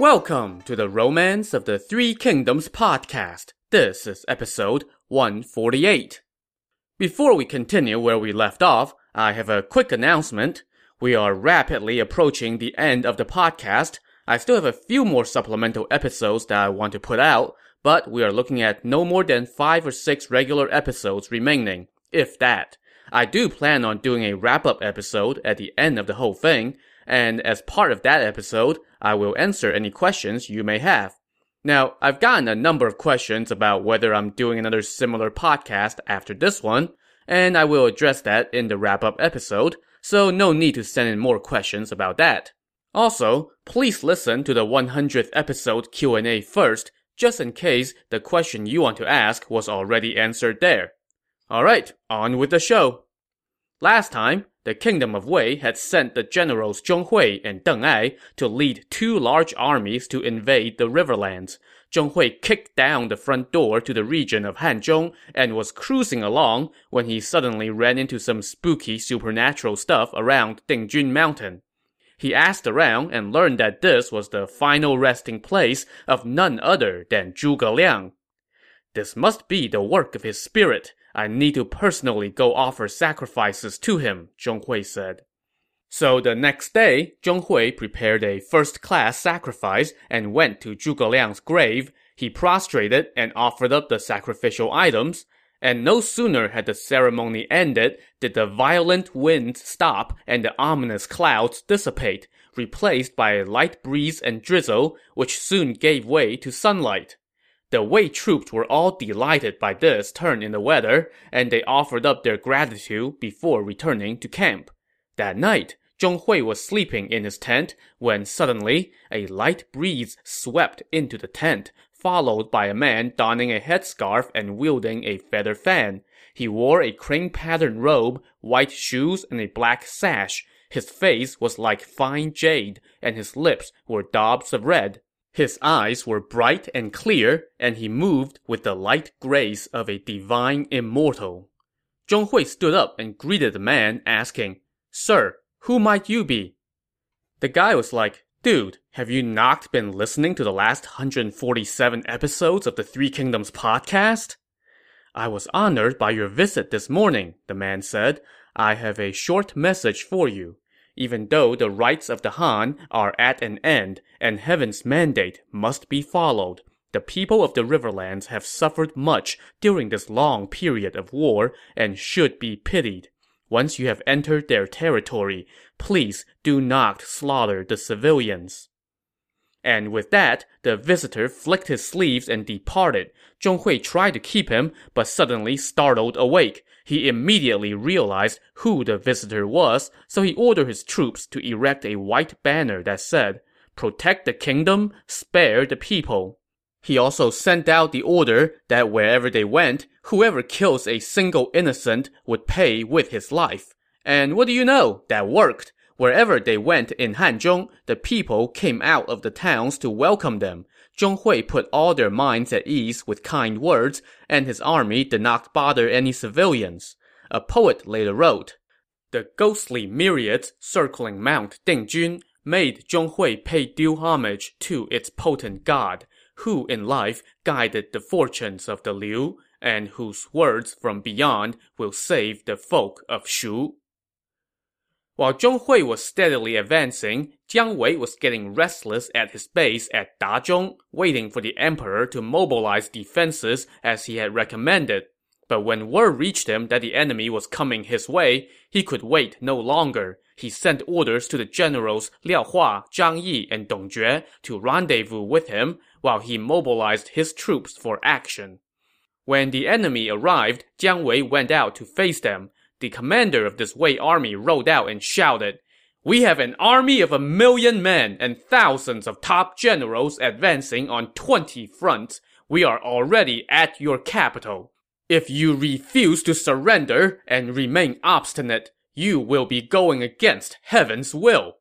Welcome to the Romance of the Three Kingdoms podcast. This is episode 148. Before we continue where we left off, I have a quick announcement. We are rapidly approaching the end of the podcast. I still have a few more supplemental episodes that I want to put out, but we are looking at no more than five or six regular episodes remaining, if that. I do plan on doing a wrap-up episode at the end of the whole thing, and as part of that episode, I will answer any questions you may have. Now, I've gotten a number of questions about whether I'm doing another similar podcast after this one, and I will address that in the wrap-up episode, so no need to send in more questions about that. Also, please listen to the 100th episode Q&A first, just in case the question you want to ask was already answered there. Alright, on with the show. Last time, the kingdom of Wei had sent the generals Zhong Hui and Deng Ai to lead two large armies to invade the riverlands. Zhong Hui kicked down the front door to the region of Hanzhong and was cruising along when he suddenly ran into some spooky supernatural stuff around Dingjun Mountain. He asked around and learned that this was the final resting place of none other than Zhuge Liang. This must be the work of his spirit, I need to personally go offer sacrifices to him, Zhong Hui said. So the next day, Zhong Hui prepared a first-class sacrifice and went to Zhuge Liang's grave. He prostrated and offered up the sacrificial items, and no sooner had the ceremony ended did the violent winds stop and the ominous clouds dissipate, replaced by a light breeze and drizzle, which soon gave way to sunlight. The Wei troops were all delighted by this turn in the weather, and they offered up their gratitude before returning to camp. That night, Zhong Hui was sleeping in his tent when suddenly a light breeze swept into the tent, followed by a man donning a headscarf and wielding a feather fan. He wore a crane-patterned robe, white shoes, and a black sash. His face was like fine jade, and his lips were daubs of red. His eyes were bright and clear, and he moved with the light grace of a divine immortal. Zhong Hui stood up and greeted the man, asking, Sir, who might you be? The guy was like, Dude, have you not been listening to the last 147 episodes of the Three Kingdoms podcast? I was honored by your visit this morning, the man said. I have a short message for you. Even though the rights of the Han are at an end and heaven's mandate must be followed, the people of the Riverlands have suffered much during this long period of war and should be pitied. Once you have entered their territory, please do not slaughter the civilians. And with that, the visitor flicked his sleeves and departed. Zhong Hui tried to keep him, but suddenly startled awake. He immediately realized who the visitor was, so he ordered his troops to erect a white banner that said, Protect the kingdom, spare the people. He also sent out the order that wherever they went, whoever kills a single innocent would pay with his life. And what do you know? That worked. Wherever they went in Hanzhong, the people came out of the towns to welcome them. Zhong Hui put all their minds at ease with kind words, and his army did not bother any civilians. A poet later wrote, The ghostly myriads circling Mount Dingjun made Zhong Hui pay due homage to its potent god, who in life guided the fortunes of the Liu, and whose words from beyond will save the folk of Shu. While Zhong Hui was steadily advancing, Jiang Wei was getting restless at his base at Tazhong, waiting for the emperor to mobilize defenses as he had recommended. But when word reached him that the enemy was coming his way, he could wait no longer. He sent orders to the generals Liao Hua, Zhang Yi, and Dong Jue to rendezvous with him while he mobilized his troops for action. When the enemy arrived, Jiang Wei went out to face them, the commander of this Wei army rode out and shouted, We have an army of a million men and thousands of top generals advancing on 20 fronts. We are already at your capital. If you refuse to surrender and remain obstinate, you will be going against heaven's will.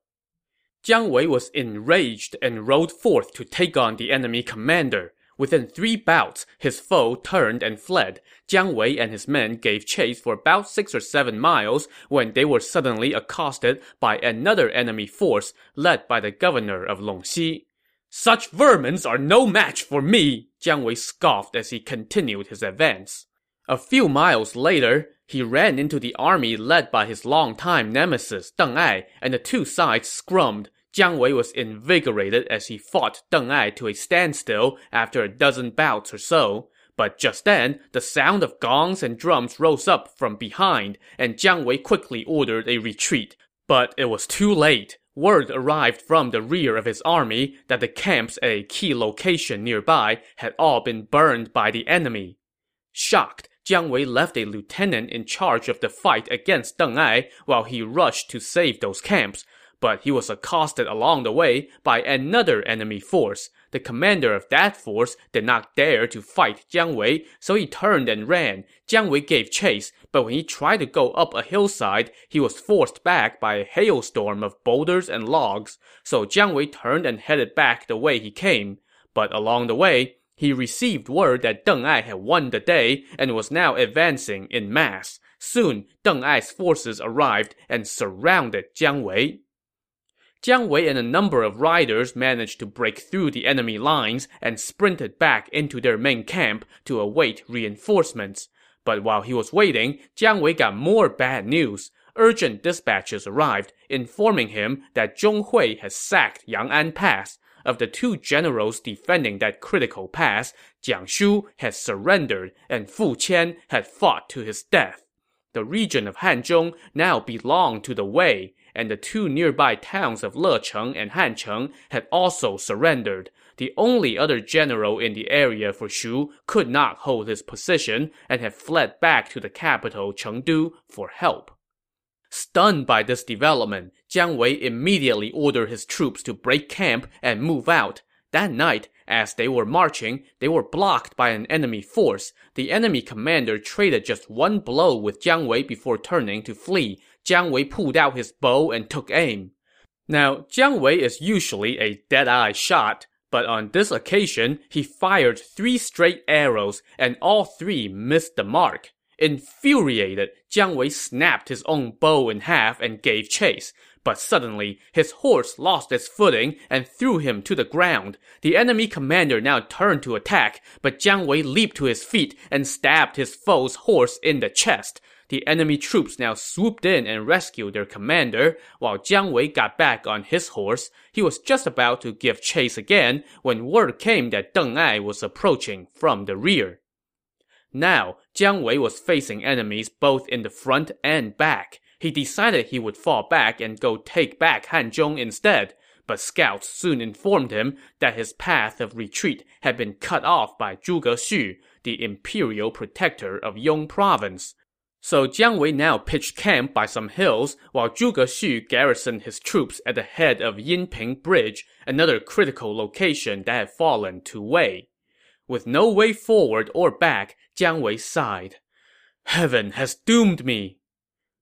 Jiang Wei was enraged and rode forth to take on the enemy commander. Within three bouts, his foe turned and fled. Jiang Wei and his men gave chase for about six or seven miles when they were suddenly accosted by another enemy force led by the governor of Longxi. Such vermins are no match for me, Jiang Wei scoffed as he continued his advance. A few miles later, he ran into the army led by his longtime nemesis Deng Ai, and the two sides scrummed. Jiang Wei was invigorated as he fought Deng Ai to a standstill after a dozen bouts or so. But just then, the sound of gongs and drums rose up from behind, and Jiang Wei quickly ordered a retreat. But it was too late. Word arrived from the rear of his army that the camps at a key location nearby had all been burned by the enemy. Shocked, Jiang Wei left a lieutenant in charge of the fight against Deng Ai while he rushed to save those camps. But he was accosted along the way by another enemy force. The commander of that force did not dare to fight Jiang Wei, so he turned and ran. Jiang Wei gave chase, but when he tried to go up a hillside, he was forced back by a hailstorm of boulders and logs. So Jiang Wei turned and headed back the way he came. But along the way, he received word that Deng Ai had won the day and was now advancing in mass. Soon, Deng Ai's forces arrived and surrounded Jiang Wei. Jiang Wei and a number of riders managed to break through the enemy lines and sprinted back into their main camp to await reinforcements. But while he was waiting, Jiang Wei got more bad news. Urgent dispatches arrived, informing him that Zhong Hui had sacked Yang'an Pass. Of the two generals defending that critical pass, Jiang Shu had surrendered and Fu Qian had fought to his death. The region of Hanzhong now belonged to the Wei, and the two nearby towns of Lecheng and Hancheng had also surrendered. The only other general in the area for Shu could not hold his position and had fled back to the capital Chengdu for help. Stunned by this development, Jiang Wei immediately ordered his troops to break camp and move out. That night, as they were marching, they were blocked by an enemy force. The enemy commander traded just one blow with Jiang Wei before turning to flee. Jiang Wei pulled out his bow and took aim. Now, Jiang Wei is usually a dead-eye shot, but on this occasion, he fired three straight arrows, and all three missed the mark. Infuriated, Jiang Wei snapped his own bow in half and gave chase. But suddenly, his horse lost its footing and threw him to the ground. The enemy commander now turned to attack, but Jiang Wei leaped to his feet and stabbed his foe's horse in the chest. The enemy troops now swooped in and rescued their commander, while Jiang Wei got back on his horse. He was just about to give chase again when word came that Deng Ai was approaching from the rear. Now, Jiang Wei was facing enemies both in the front and back. He decided he would fall back and go take back Hanzhong instead, but scouts soon informed him that his path of retreat had been cut off by Zhuge Xu, the imperial protector of Yong province. So Jiang Wei now pitched camp by some hills, while Zhuge Xu garrisoned his troops at the head of Yinping Bridge, another critical location that had fallen to Wei. With no way forward or back, Jiang Wei sighed. Heaven has doomed me.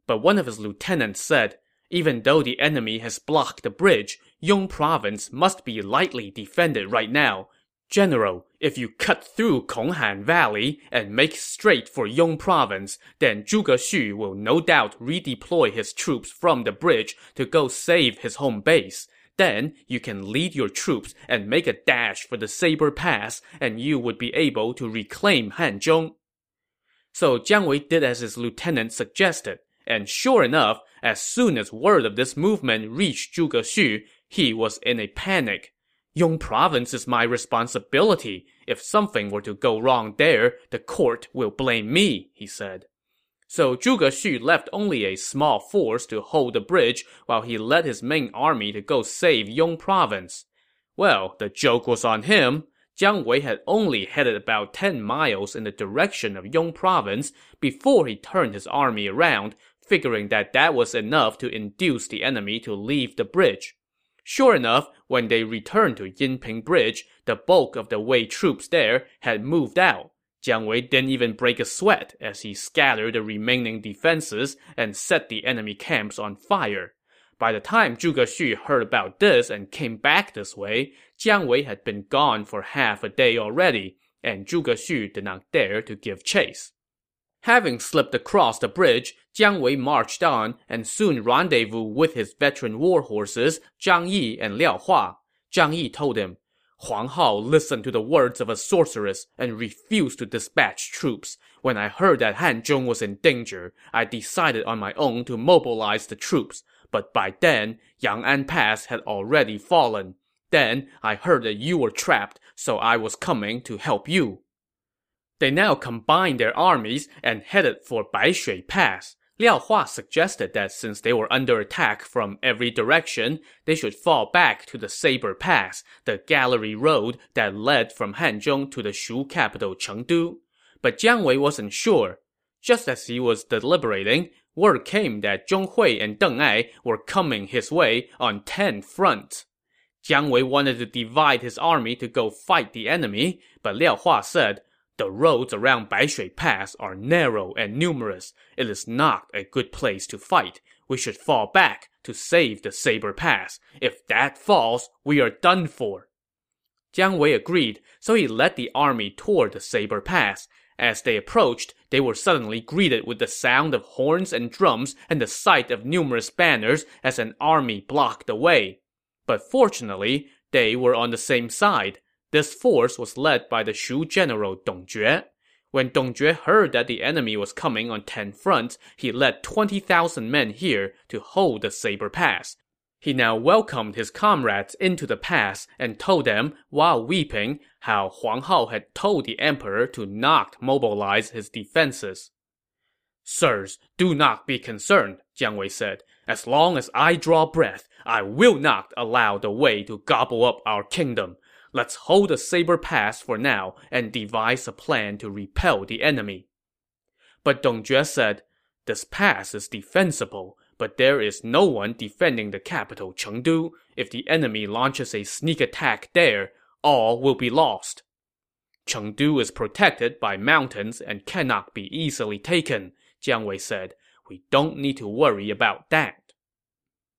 But one of his lieutenants said, even though the enemy has blocked the bridge, Yong province must be lightly defended right now. General, if you cut through Konghan Valley and make straight for Yong province, then Zhuge Xu will no doubt redeploy his troops from the bridge to go save his home base. Then you can lead your troops and make a dash for the Saber Pass, and you would be able to reclaim Hanzhong. So Jiang Wei did as his lieutenant suggested, and sure enough, as soon as word of this movement reached Zhuge Xu, he was in a panic. Yong province is my responsibility. If something were to go wrong there, the court will blame me, he said. So Zhuge Xu left only a small force to hold the bridge while he led his main army to go save Yong province. Well, the joke was on him. Jiang Wei had only headed about 10 miles in the direction of Yong province before he turned his army around, figuring that that was enough to induce the enemy to leave the bridge. Sure enough, when they returned to Yinping Bridge, the bulk of the Wei troops there had moved out. Jiang Wei didn't even break a sweat as he scattered the remaining defenses and set the enemy camps on fire. By the time Zhuge Xu heard about this and came back this way, Jiang Wei had been gone for half a day already, and Zhuge Xu did not dare to give chase. Having slipped across the bridge, Jiang Wei marched on and soon rendezvoused with his veteran war horses Zhang Yi and Liao Hua. Zhang Yi told him, Huang Hao listened to the words of a sorceress and refused to dispatch troops. When I heard that Hanzhong was in danger, I decided on my own to mobilize the troops. But by then, Yang'an Pass had already fallen. Then, I heard that you were trapped, so I was coming to help you. They now combined their armies and headed for Baishui Pass. Liao Hua suggested that since they were under attack from every direction, they should fall back to the Saber Pass, the gallery road that led from Hanzhong to the Shu capital Chengdu. But Jiang Wei wasn't sure. Just as he was deliberating, word came that Zhong Hui and Deng Ai were coming his way on ten fronts. Jiang Wei wanted to divide his army to go fight the enemy, but Liao Hua said, the roads around Baishui Pass are narrow and numerous. It is not a good place to fight. We should fall back to save the Saber Pass. If that falls, we are done for. Jiang Wei agreed, so he led the army toward the Saber Pass. As they approached, they were suddenly greeted with the sound of horns and drums and the sight of numerous banners as an army blocked the way. But fortunately, they were on the same side. This force was led by the Shu general Dong Jue. When Dong Jue heard that the enemy was coming on ten fronts, he led 20,000 men here to hold the Saber Pass. He now welcomed his comrades into the pass and told them, while weeping, how Huang Hao had told the emperor to not mobilize his defenses. Sirs, do not be concerned, Jiang Wei said. As long as I draw breath, I will not allow the Wei to gobble up our kingdom. Let's hold the Saber Pass for now and devise a plan to repel the enemy. But Dong Jue said, This pass is defensible, but there is no one defending the capital Chengdu. If the enemy launches a sneak attack there, all will be lost. Chengdu is protected by mountains and cannot be easily taken, Jiang Wei said. We don't need to worry about that.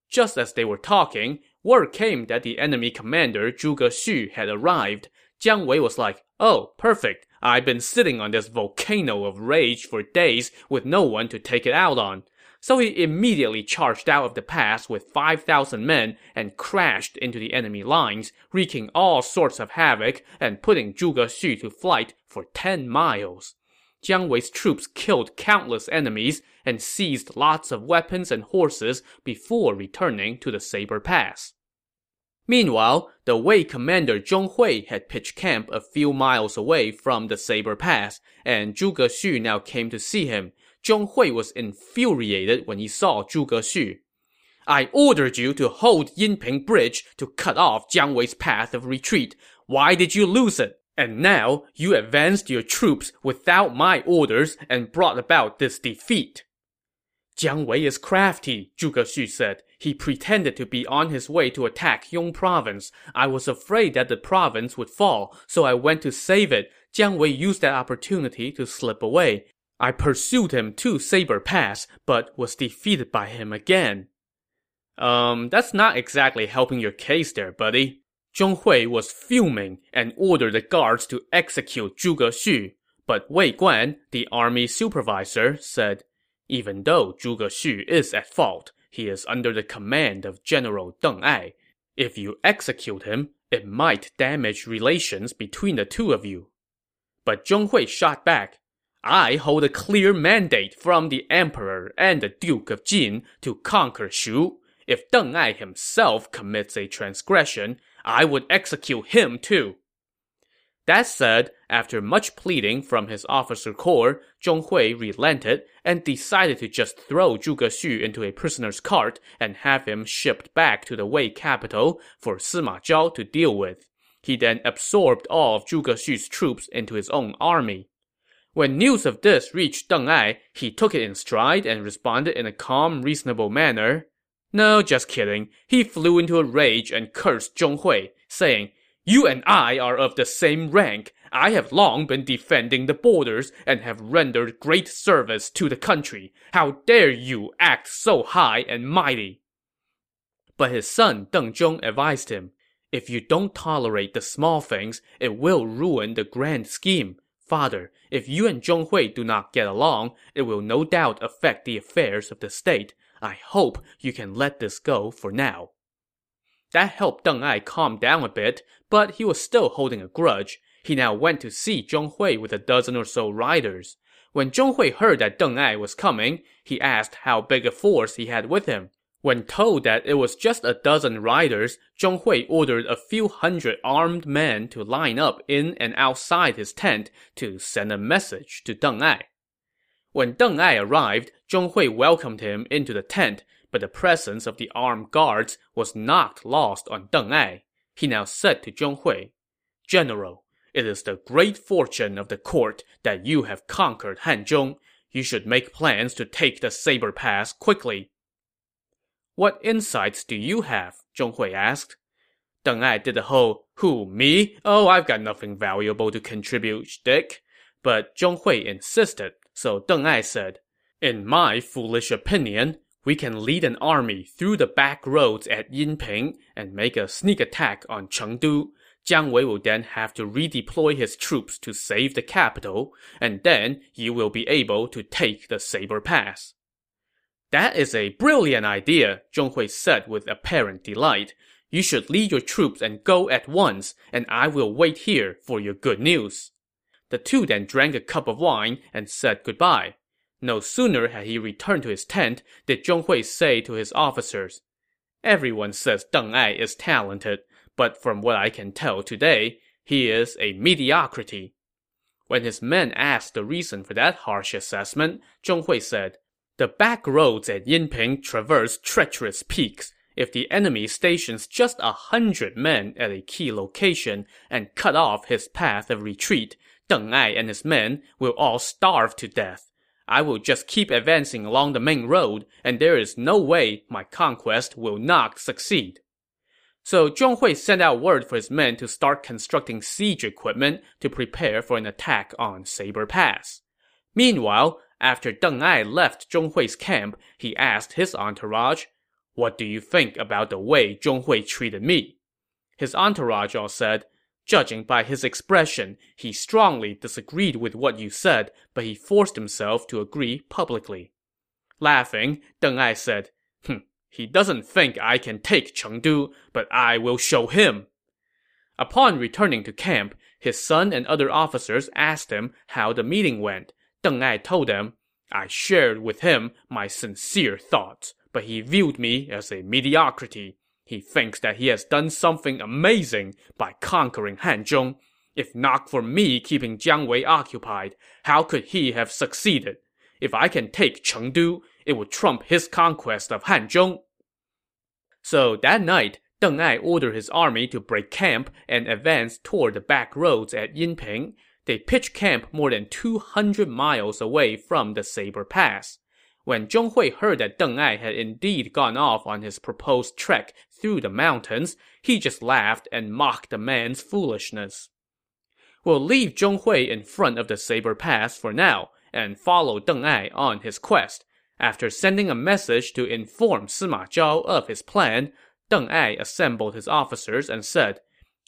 Just as they were talking, word came that the enemy commander Zhuge Xu had arrived. Jiang Wei was like, oh, perfect. I've been sitting on this volcano of rage for days with no one to take it out on. So he immediately charged out of the pass with 5,000 men and crashed into the enemy lines, wreaking all sorts of havoc and putting Zhuge Xu to flight for 10 miles. Jiang Wei's troops killed countless enemies and seized lots of weapons and horses before returning to the Saber Pass. Meanwhile, the Wei commander Zhong Hui had pitched camp a few miles away from the Saber Pass, and Zhuge Xu now came to see him. Zhong Hui was infuriated when he saw Zhuge Xu. I ordered you to hold Yinping Bridge to cut off Jiang Wei's path of retreat. Why did you lose it? And now, you advanced your troops without my orders and brought about this defeat. Jiang Wei is crafty, Zhuge Xu said. He pretended to be on his way to attack Yong province. I was afraid that the province would fall, so I went to save it. Jiang Wei used that opportunity to slip away. I pursued him to Saber Pass, but was defeated by him again. Um, that's not exactly helping your case there, buddy. Zhong Hui was fuming and ordered the guards to execute Zhuge Xu. But Wei Guan, the army supervisor, said, even though Zhuge Xu is at fault, he is under the command of General Deng Ai. If you execute him, it might damage relations between the two of you. But Zhong Hui shot back, I hold a clear mandate from the emperor and the Duke of Jin to conquer Shu. If Deng Ai himself commits a transgression, I would execute him too. That said, after much pleading from his officer corps, Zhong Hui relented and decided to just throw Zhuge Xu into a prisoner's cart and have him shipped back to the Wei capital for Sima Zhao to deal with. He then absorbed all of Zhuge Xu's troops into his own army. When news of this reached Deng Ai, he took it in stride and responded in a calm, reasonable manner. No, just kidding. He flew into a rage and cursed Zhong Hui, saying, You and I are of the same rank. I have long been defending the borders and have rendered great service to the country. How dare you act so high and mighty? But his son Deng Zhong advised him, If you don't tolerate the small things, it will ruin the grand scheme. Father, if you and Zhong Hui do not get along, it will no doubt affect the affairs of the state. I hope you can let this go for now. That helped Deng Ai calm down a bit, but he was still holding a grudge. He now went to see Zhong Hui with a dozen or so riders. When Zhong Hui heard that Deng Ai was coming, he asked how big a force he had with him. When told that it was just a dozen riders, Zhong Hui ordered a few hundred armed men to line up in and outside his tent to send a message to Deng Ai. When Deng Ai arrived, Zhong Hui welcomed him into the tent, but the presence of the armed guards was not lost on Deng Ai. He now said to Zhong Hui, General, it is the great fortune of the court that you have conquered Hanzhong. You should make plans to take the Saber Pass quickly. What insights do you have? Zhong Hui asked. Deng Ai did the whole, who, me? Oh, I've got nothing valuable to contribute shtick. But Zhong Hui insisted, so Deng Ai said, In my foolish opinion, we can lead an army through the back roads at Yinping and make a sneak attack on Chengdu. Jiang Wei will then have to redeploy his troops to save the capital, and then you will be able to take the Saber Pass. That is a brilliant idea, Zhong Hui said with apparent delight. You should lead your troops and go at once, and I will wait here for your good news. The two then drank a cup of wine and said goodbye. No sooner had he returned to his tent did Zhong Hui say to his officers, Everyone says Deng Ai is talented, but from what I can tell today, he is a mediocrity. When his men asked the reason for that harsh assessment, Zhong Hui said, the back roads at Yinping traverse treacherous peaks. If the enemy stations just a hundred men at a key location and cut off his path of retreat, Deng Ai and his men will all starve to death. I will just keep advancing along the main road, and there is no way my conquest will not succeed. So Zhong Hui sent out word for his men to start constructing siege equipment to prepare for an attack on Saber Pass. Meanwhile, after Deng Ai left Zhong Hui's camp, he asked his entourage, What do you think about the way Zhong Hui treated me? His entourage all said, Judging by his expression, he strongly disagreed with what you said, but he forced himself to agree publicly. Laughing, Deng Ai said, hm, he doesn't think I can take Chengdu, but I will show him. Upon returning to camp, his son and other officers asked him how the meeting went, Deng Ai told them, I shared with him my sincere thoughts, but he viewed me as a mediocrity. He thinks that he has done something amazing by conquering Hanzhong. If not for me keeping Jiang Wei occupied, how could he have succeeded? If I can take Chengdu, it would trump his conquest of Hanzhong. So that night, Deng Ai ordered his army to break camp and advance toward the back roads at Yinping. They pitched camp more than 200 miles away from the Saber Pass. When Zhong Hui heard that Deng Ai had indeed gone off on his proposed trek through the mountains, he just laughed and mocked the man's foolishness. We'll leave Zhong Hui in front of the Saber Pass for now and follow Deng Ai on his quest. After sending a message to inform Sima Zhao of his plan, Deng Ai assembled his officers and said,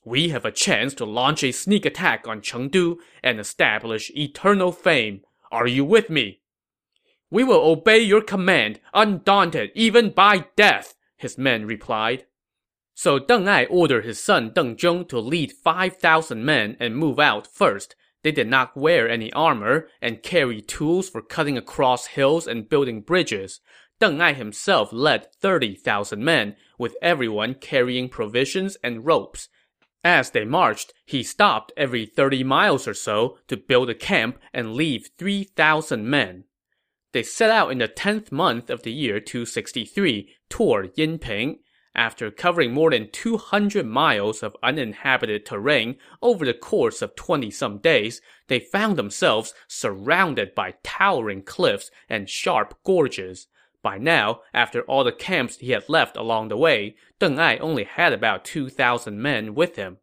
we have a chance to launch a sneak attack on Chengdu and establish eternal fame. Are you with me? We will obey your command, undaunted even by death, his men replied. So Deng Ai ordered his son Deng Zhong to lead 5,000 men and move out first. They did not wear any armor and carry tools for cutting across hills and building bridges. Deng Ai himself led 30,000 men, with everyone carrying provisions and ropes. As they marched, he stopped every 30 miles or so to build a camp and leave 3,000 men. They set out in the 10th month of the year 263 toward Yinping. After covering more than 200 miles of uninhabited terrain over the course of 20-some days, they found themselves surrounded by towering cliffs and sharp gorges. By now, after all the camps he had left along the way, Deng Ai only had about 2,000 men with him.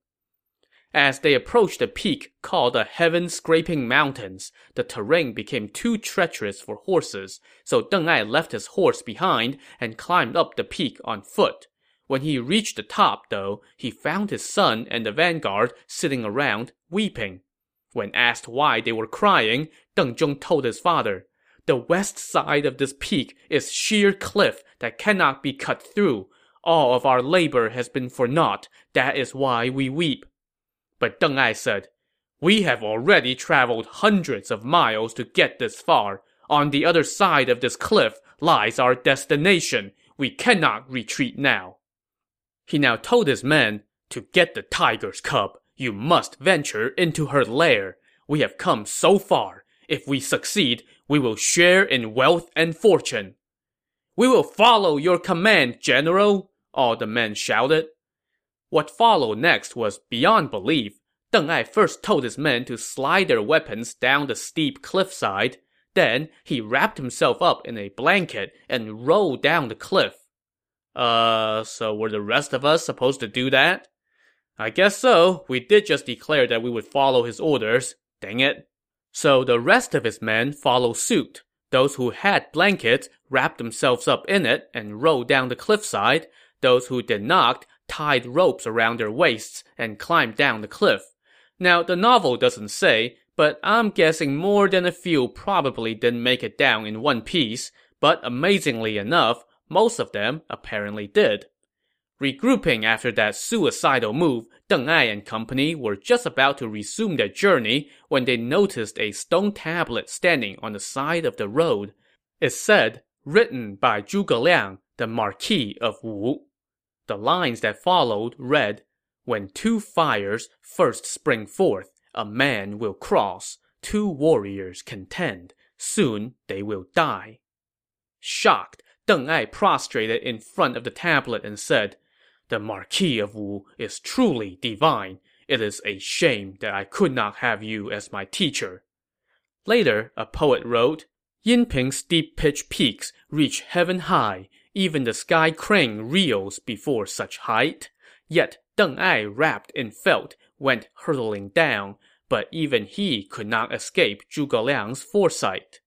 As they approached the peak called the Heaven Scraping Mountains, the terrain became too treacherous for horses, so Deng Ai left his horse behind and climbed up the peak on foot. When he reached the top, though, he found his son and the vanguard sitting around, weeping. When asked why they were crying, Deng Zhong told his father, the west side of this peak is sheer cliff that cannot be cut through. All of our labor has been for naught. That is why we weep. But Deng Ai said, We have already traveled hundreds of miles to get this far. On the other side of this cliff lies our destination. We cannot retreat now. He now told his men, To get the tiger's cub, you must venture into her lair. We have come so far. If we succeed, we will share in wealth and fortune. We will follow your command, general, all the men shouted. What followed next was beyond belief. Deng Ai first told his men to slide their weapons down the steep cliffside. Then he wrapped himself up in a blanket and rolled down the cliff. Uh, so were the rest of us supposed to do that? I guess so. We did just declare that we would follow his orders. Dang it. So the rest of his men followed suit. Those who had blankets wrapped themselves up in it and rolled down the cliffside. Those who did not tied ropes around their waists and climbed down the cliff. Now, the novel doesn't say, but I'm guessing more than a few probably didn't make it down in one piece, but amazingly enough, most of them apparently did. Regrouping after that suicidal move, Deng Ai and company were just about to resume their journey when they noticed a stone tablet standing on the side of the road. It said, written by Zhuge Liang, the Marquis of Wu. The lines that followed read, When two fires first spring forth, a man will cross, two warriors contend, soon they will die. Shocked, Deng Ai prostrated in front of the tablet and said, The Marquis of Wu is truly divine. It is a shame that I could not have you as my teacher. Later, a poet wrote, Yinping's deep-pitched peaks reach heaven high. Even the sky crane reels before such height. Yet Deng Ai, wrapped in felt, went hurtling down, but even he could not escape Zhuge Liang's foresight.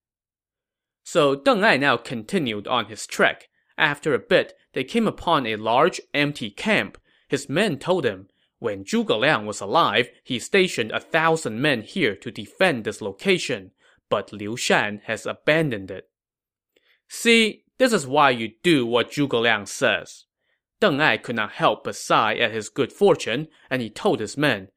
So Deng Ai now continued on his trek. After a bit, they came upon a large, empty camp. His men told him, when Zhuge Liang was alive, he stationed a thousand men here to defend this location, but Liu Shan has abandoned it. See, this is why you do what Zhuge Liang says. Deng Ai could not help but sigh at his good fortune, and he told his men,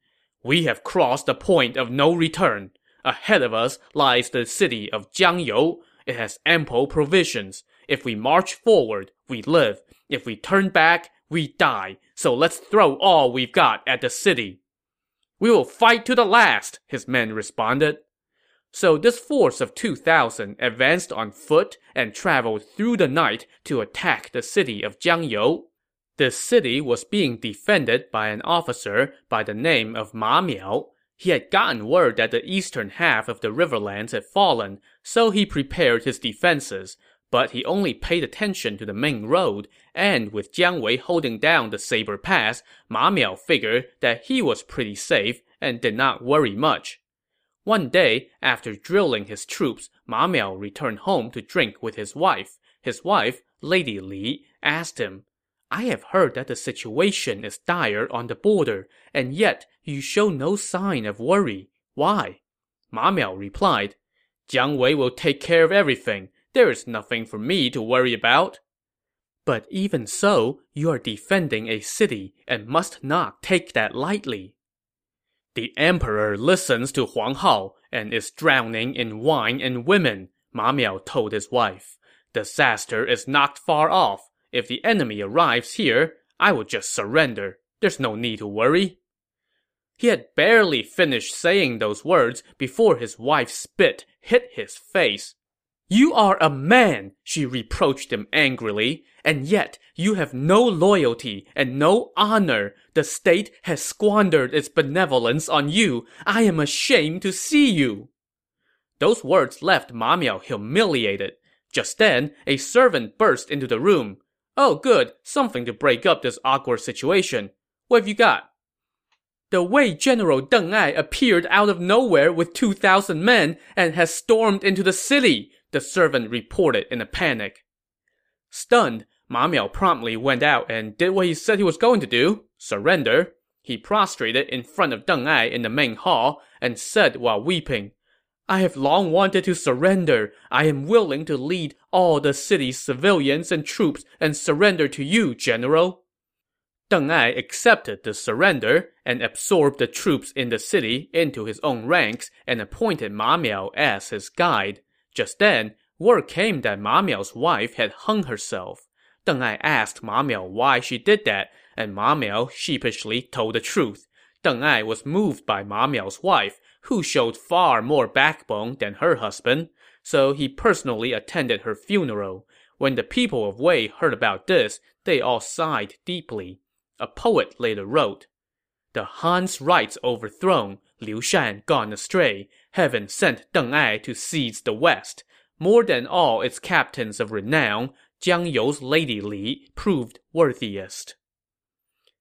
We have crossed the point of no return. Ahead of us lies the city of Jiangyou. It has ample provisions. If we march forward, we live. If we turn back, we die. So let's throw all we've got at the city. We will fight to the last, his men responded. So this force of 2,000 advanced on foot and traveled through the night to attack the city of Jiangyou. This city was being defended by an officer by the name of Ma Miao. He had gotten word that the eastern half of the riverlands had fallen, so he prepared his defenses. But he only paid attention to the main road, and with Jiang Wei holding down the Saber Pass, Ma Miao figured that he was pretty safe and did not worry much. One day, after drilling his troops, Ma Miao returned home to drink with his wife. His wife, Lady Li, asked him, I have heard that the situation is dire on the border, and yet you show no sign of worry. Why? Ma Miao replied, Jiang Wei will take care of everything. There is nothing for me to worry about. But even so, you are defending a city and must not take that lightly. The emperor listens to Huang Hao and is drowning in wine and women, Ma Miao told his wife. Disaster is not far off. If the enemy arrives here, I will just surrender. There's no need to worry. He had barely finished saying those words before his wife's spit hit his face. You are a man, she reproached him angrily, and yet you have no loyalty and no honor. The state has squandered its benevolence on you. I am ashamed to see you. Those words left Ma Miao humiliated. Just then, a servant burst into the room. Oh, good. Something to break up this awkward situation. What have you got? The Wei General Deng Ai appeared out of nowhere with 2,000 men and has stormed into the city, the servant reported in a panic. Stunned, Ma Miao promptly went out and did what he said he was going to do surrender. He prostrated in front of Deng Ai in the main hall and said while weeping, I have long wanted to surrender. I am willing to lead all the city's civilians and troops and surrender to you, General. Deng Ai accepted the surrender and absorbed the troops in the city into his own ranks and appointed Ma Miao as his guide. Just then, word came that Ma Miao's wife had hung herself. Deng Ai asked Ma Miao why she did that, and Ma Miao sheepishly told the truth. Deng Ai was moved by Ma Miao's wife, who showed far more backbone than her husband, so he personally attended her funeral. When the people of Wei heard about this, they all sighed deeply. A poet later wrote, The Han's rights overthrown, Liu Shan gone astray, heaven sent Deng Ai to seize the west. More than all its captains of renown, Jiangyou's Lady Li proved worthiest.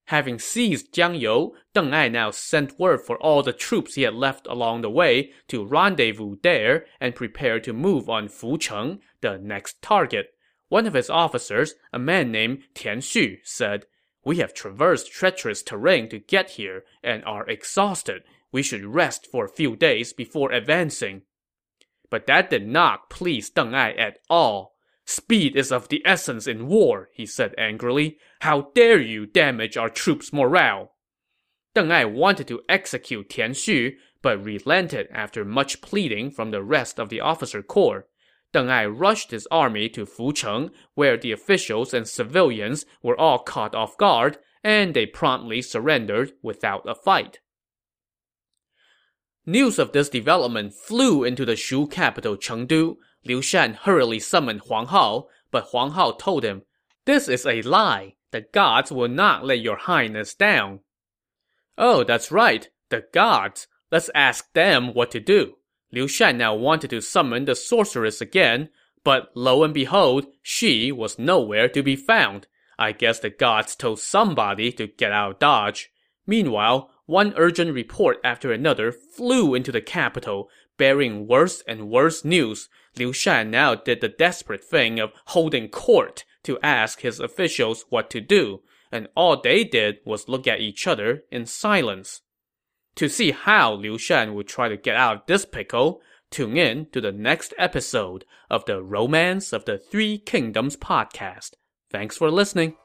Having seized Jiangyou, Deng Ai now sent word for all the troops he had left along the way to rendezvous there and prepare to move on Fucheng, the next target. One of his officers, a man named Tian Xu, said, we have traversed treacherous terrain to get here and are exhausted. We should rest for a few days before advancing. But that did not please Deng Ai at all. Speed is of the essence in war, he said angrily. How dare you damage our troops' morale? Deng Ai wanted to execute Tian Xu, but relented after much pleading from the rest of the officer corps. Deng Ai rushed his army to Fucheng, where the officials and civilians were all caught off guard, and they promptly surrendered without a fight. News of this development flew into the Shu capital Chengdu. Liu Shan hurriedly summoned Huang Hao, but Huang Hao told him, This is a lie. The gods will not let your highness down. Oh, that's right. The gods. Let's ask them what to do. Liu Shan now wanted to summon the sorceress again, but lo and behold, she was nowhere to be found. I guess the gods told somebody to get out of Dodge. Meanwhile, one urgent report after another flew into the capital, bearing worse and worse news. Liu Shan now did the desperate thing of holding court to ask his officials what to do, and all they did was look at each other in silence. To see how Liu Shan would try to get out of this pickle, tune in to the next episode of the Romance of the Three Kingdoms podcast. Thanks for listening.